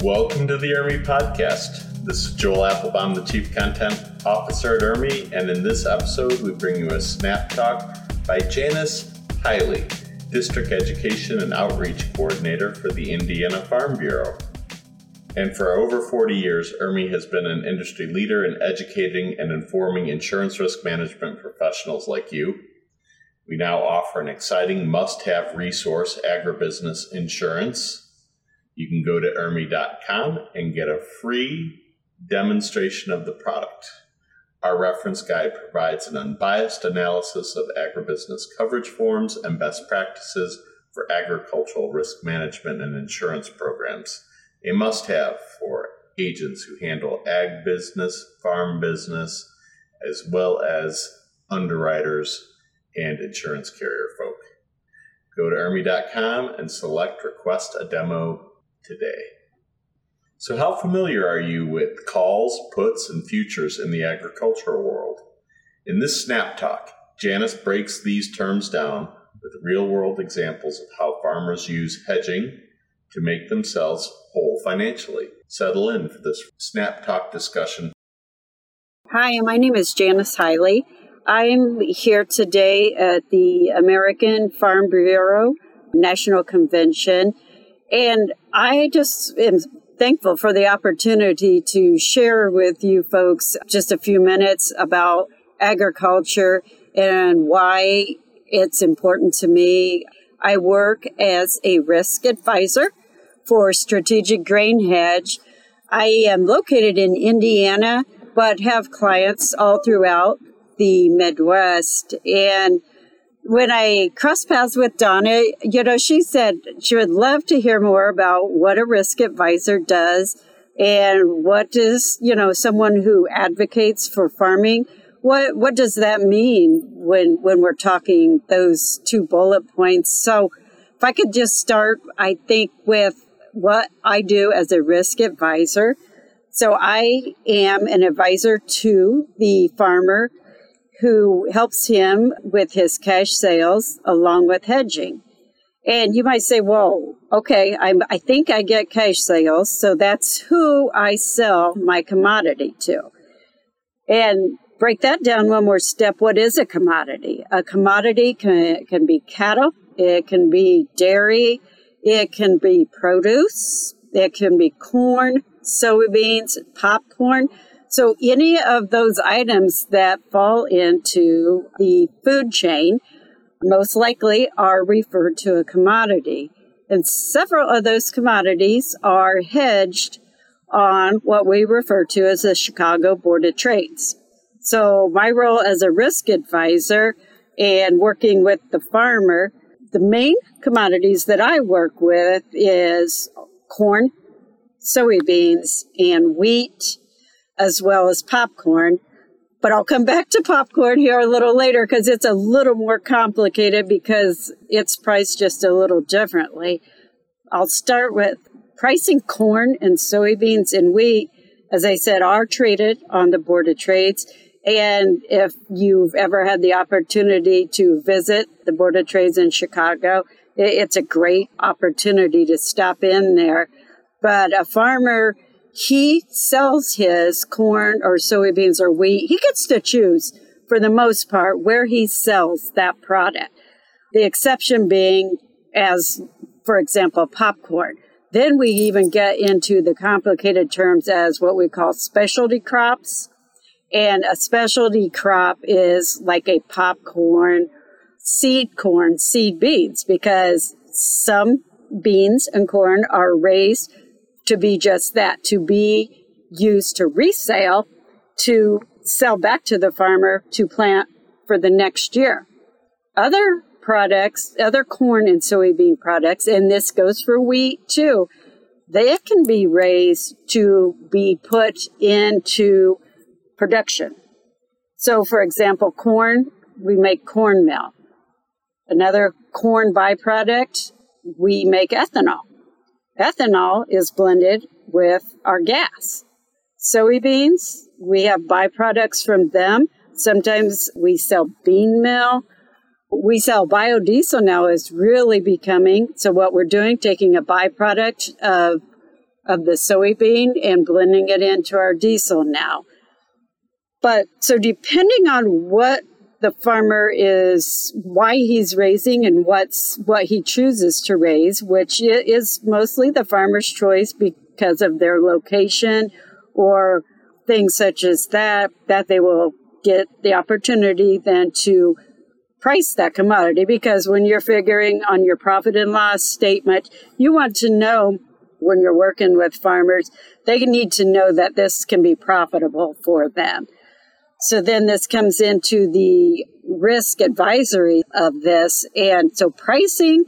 Welcome to the IRMI podcast. This is Joel Appelbaum, the Chief Content Officer at IRMI, and in this episode, we bring you a snap talk by Janis Highley, District Education and Outreach Coordinator for the Indiana Farm Bureau. And for over 40 years, IRMI has been an industry leader in educating and informing insurance risk management professionals like you. We now offer an exciting must have resource agribusiness insurance you can go to irmi.com and get a free demonstration of the product. Our reference guide provides an unbiased analysis of agribusiness coverage forms and best practices for agricultural risk management and insurance programs, a must have for agents who handle ag business, farm business, as well as underwriters and insurance carrier folk. Go to irmi.com and select request a demo today. So, how familiar are you with calls, puts, and futures in the agricultural world? In this Snap Talk, Janis breaks these terms down with real world examples of how farmers use hedging to make themselves whole financially. Settle in for this Snap Talk discussion. Hi, my name is Janis Highley. I'm here today at the American Farm Bureau National Convention and I just am thankful for the opportunity to share with you folks just a few minutes about agriculture and why it's important to me. I work as a risk advisor for Strategic Grain Hedge. I am located in Indiana, but have clients all throughout the Midwest. And when I crossed paths with Donna, you know, she said she would love to hear more about what a risk advisor does and what does, you know, someone who advocates for farming, what what does that mean when when we're talking those two bullet points? So if I could just start, I think with what I do as a risk advisor. So I am an advisor to the farmer who helps him with his cash sales along with hedging. And you might say, well, okay, I'm, I think I get cash sales, so that's who I sell my commodity to. And break that down one more step. What is a commodity? A commodity can, can be cattle, it can be dairy, it can be produce, it can be corn, soybeans, popcorn. So any of those items that fall into the food chain most likely are referred to a commodity. And several of those commodities are hedged on what we refer to as the Chicago Board of Trades. So my role as a risk advisor and working with the farmer, the main commodities that I work with is corn, soybeans, and wheat, as well as popcorn. But I'll come back to popcorn here a little later because it's a little more complicated because it's priced just a little differently. I'll start with pricing corn and soybeans and wheat, as I said, are traded on the Board of Trades. And if you've ever had the opportunity to visit the Board of Trades in Chicago, it's a great opportunity to stop in there. But a farmer he sells his corn or soybeans or wheat. He gets to choose, for the most part, where he sells that product. The exception being, as for example, popcorn. Then we even get into the complicated terms as what we call specialty crops. And a specialty crop is like a popcorn, seed corn, seed beans, because some beans and corn are raised to be just that, to be used to resale, to sell back to the farmer to plant for the next year. Other products, other corn and soybean products, and this goes for wheat too, they can be raised to be put into production. So, for example, corn, we make corn meal. Another corn byproduct, we make ethanol. Ethanol is blended with our gas. Soybeans, we have byproducts from them. Sometimes we sell bean meal. We sell biodiesel now is really becoming. So what we're doing, taking a byproduct of of the soybean and blending it into our diesel now. But so depending on what the farmer is why he's raising and what's what he chooses to raise, which is mostly the farmer's choice because of their location or things such as that, that they will get the opportunity then to price that commodity because when you're figuring on your profit and loss statement, you want to know when you're working with farmers, they need to know that this can be profitable for them. So then this comes into the risk advisory of this. And so pricing,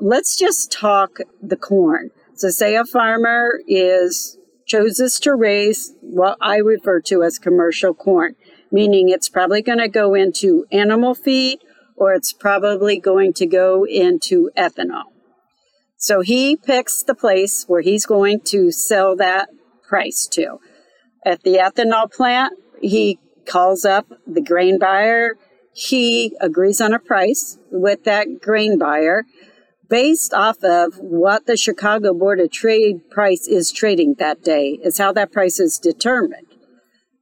let's just talk the corn. So say a farmer is chooses to raise what I refer to as commercial corn, meaning it's probably going to go into animal feed or it's probably going to go into ethanol. So he picks the place where he's going to sell that price to. At the ethanol plant, he calls up the grain buyer. He agrees on a price with that grain buyer based off of what the Chicago Board of Trade price is trading that day, is how that price is determined.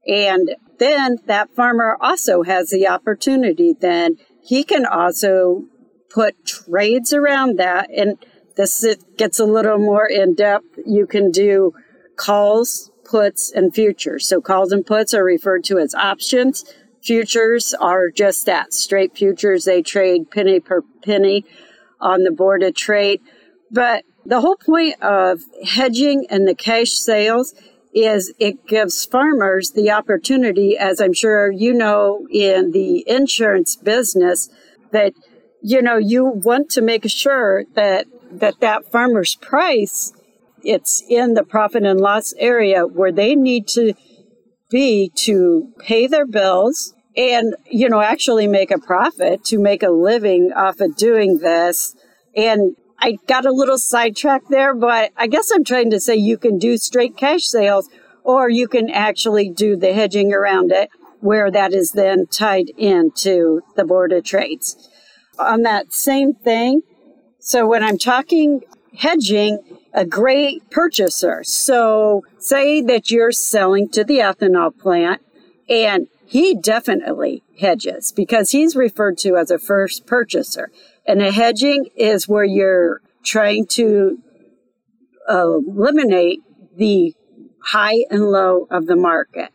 And then that farmer also has the opportunity then he can also put trades around that. And this gets a little more in depth. You can do calls, puts, and futures. So calls and puts are referred to as options. Futures are just that straight futures. They trade penny per penny on the board of trade. But the whole point of hedging and the cash sales is it gives farmers the opportunity, as I'm sure you know in the insurance business, that you know you want to make sure that that that farmer's price it's in the profit and loss area where they need to be to pay their bills and you know actually make a profit to make a living off of doing this and I got a little sidetracked there, but I guess I'm trying to say you can do straight cash sales or you can actually do the hedging around it where that is then tied into the Board of Trades. On that same thing, so when I'm talking hedging, a great purchaser. So say that you're selling to the ethanol plant and he definitely hedges because he's referred to as a first purchaser. And a hedging is where you're trying to uh, eliminate the high and low of the market.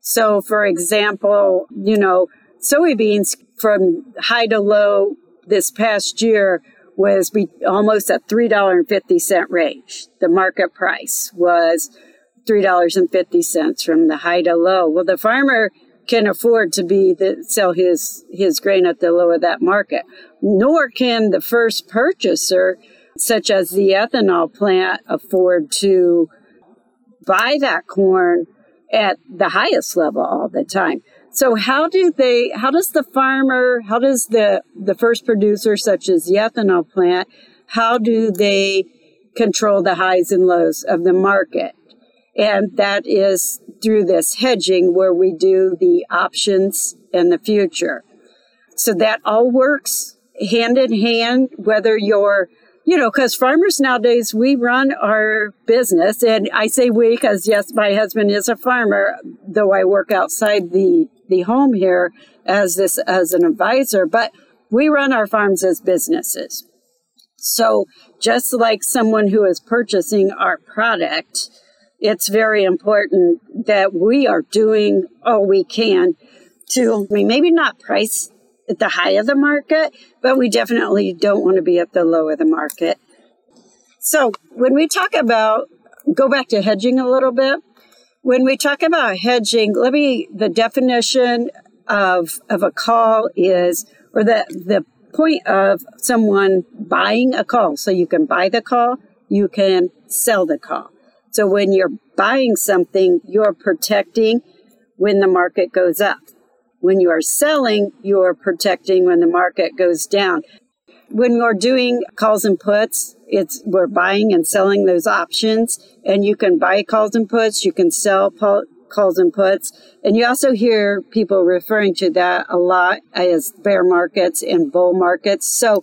So, for example, you know, soybeans from high to low this past year was be almost a $3.50 range. The market price was $3.50 from the high to low. Well, the farmer can afford to be the, sell his, his grain at the low of that market nor can the first purchaser, such as the ethanol plant, afford to buy that corn at the highest level all the time. So how do they how does the farmer, how does the the first producer such as the ethanol plant, how do they control the highs and lows of the market? And that is through this hedging where we do the options and the future. So that all works hand in hand, whether you're, you know, because farmers nowadays, we run our business. And I say we because, yes, my husband is a farmer, though I work outside the, the home here as this, as an advisor, but we run our farms as businesses. So just like someone who is purchasing our product, it's very important that we are doing all we can to I mean, maybe not price at the high of the market, but we definitely don't want to be at the low of the market. So when we talk about, go back to hedging a little bit. When we talk about hedging, let me, the definition of, of a call is, or the, the point of someone buying a call. So you can buy the call, you can sell the call. So when you're buying something, you're protecting when the market goes up. When you are selling, you are protecting when the market goes down. When you're doing calls and puts, it's we're buying and selling those options, and you can buy calls and puts, you can sell calls and puts, and you also hear people referring to that a lot as bear markets and bull markets. So,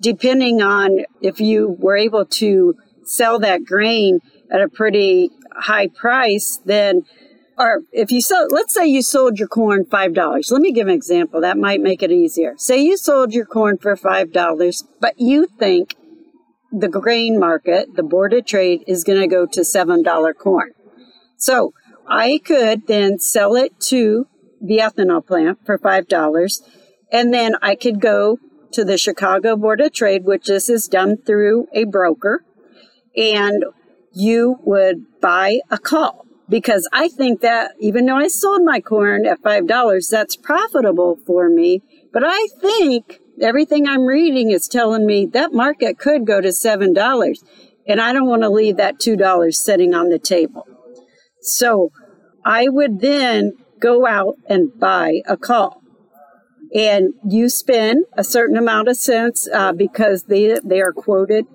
depending on if you were able to sell that grain at a pretty high price, then or if you sell, let's say you sold your corn $5. Let me give an example. That might make it easier. Say you sold your corn for $5, but you think the grain market, the board of trade, is going to go to $7 corn. So I could then sell it to the ethanol plant for $5, and then I could go to the Chicago Board of Trade, which this is done through a broker, and you would buy a call because I think that even though I sold my corn at $5, that's profitable for me. But I think everything I'm reading is telling me that market could go to $7. And I don't want to leave that $2 sitting on the table. So I would then go out and buy a call. And you spend a certain amount of cents uh, because they, they are quoted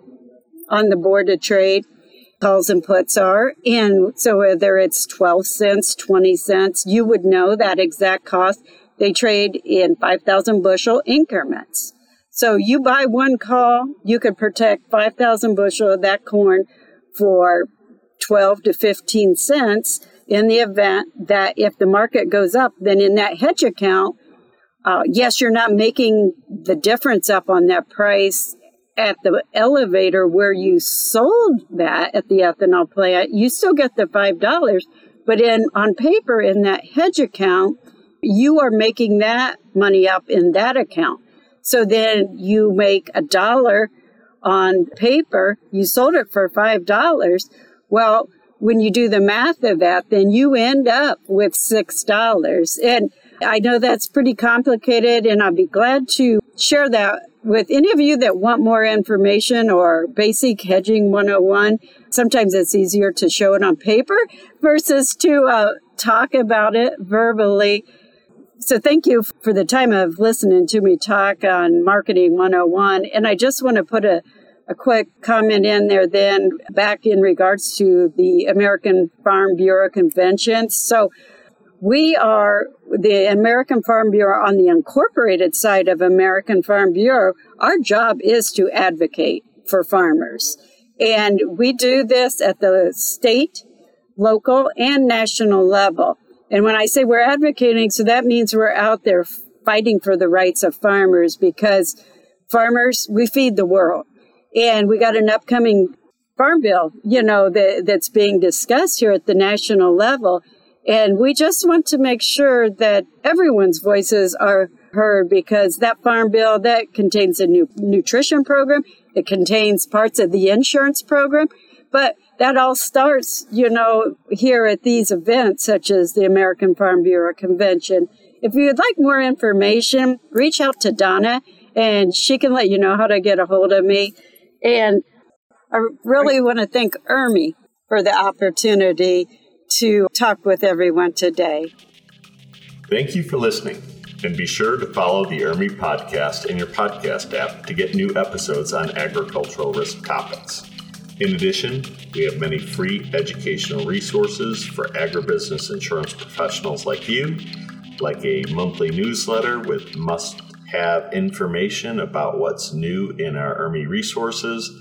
on the board of trade calls and puts are. And so whether it's 12 cents, 20 cents, you would know that exact cost. They trade in 5,000 bushel increments. So you buy one call, you could protect 5,000 bushel of that corn for 12 to 15 cents in the event that if the market goes up, then in that hedge account, uh, yes, you're not making the difference up on that price at the elevator where you sold that at the ethanol plant, you still get the five dollars. But in on paper in that hedge account, you are making that money up in that account. So then you make a dollar on paper, you sold it for five dollars. Well, when you do the math of that, then you end up with six dollars. And I know that's pretty complicated, and I'll be glad to share that with any of you that want more information or basic hedging 101. Sometimes it's easier to show it on paper versus to uh, talk about it verbally. So thank you for the time of listening to me talk on Marketing 101. And I just want to put a, a quick comment in there then back in regards to the American Farm Bureau Convention. So we are the American Farm Bureau on the incorporated side of American Farm Bureau. Our job is to advocate for farmers. And we do this at the state, local, and national level. And when I say we're advocating, so that means we're out there fighting for the rights of farmers because farmers, we feed the world. And we got an upcoming farm bill, you know, that, that's being discussed here at the national level. And we just want to make sure that everyone's voices are heard because that farm bill that contains a new nutrition program, it contains parts of the insurance program, but that all starts, you know, here at these events such as the American Farm Bureau Convention. If you'd like more information, reach out to Donna and she can let you know how to get a hold of me. And I really want to thank IRMI for the opportunity to talk with everyone today. Thank you for listening. And be sure to follow the IRMI podcast in your podcast app to get new episodes on agricultural risk topics. In addition, we have many free educational resources for agribusiness insurance professionals like you, like a monthly newsletter with must have information about what's new in our IRMI resources.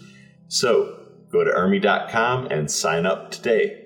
So go to IRMI.com and sign up today.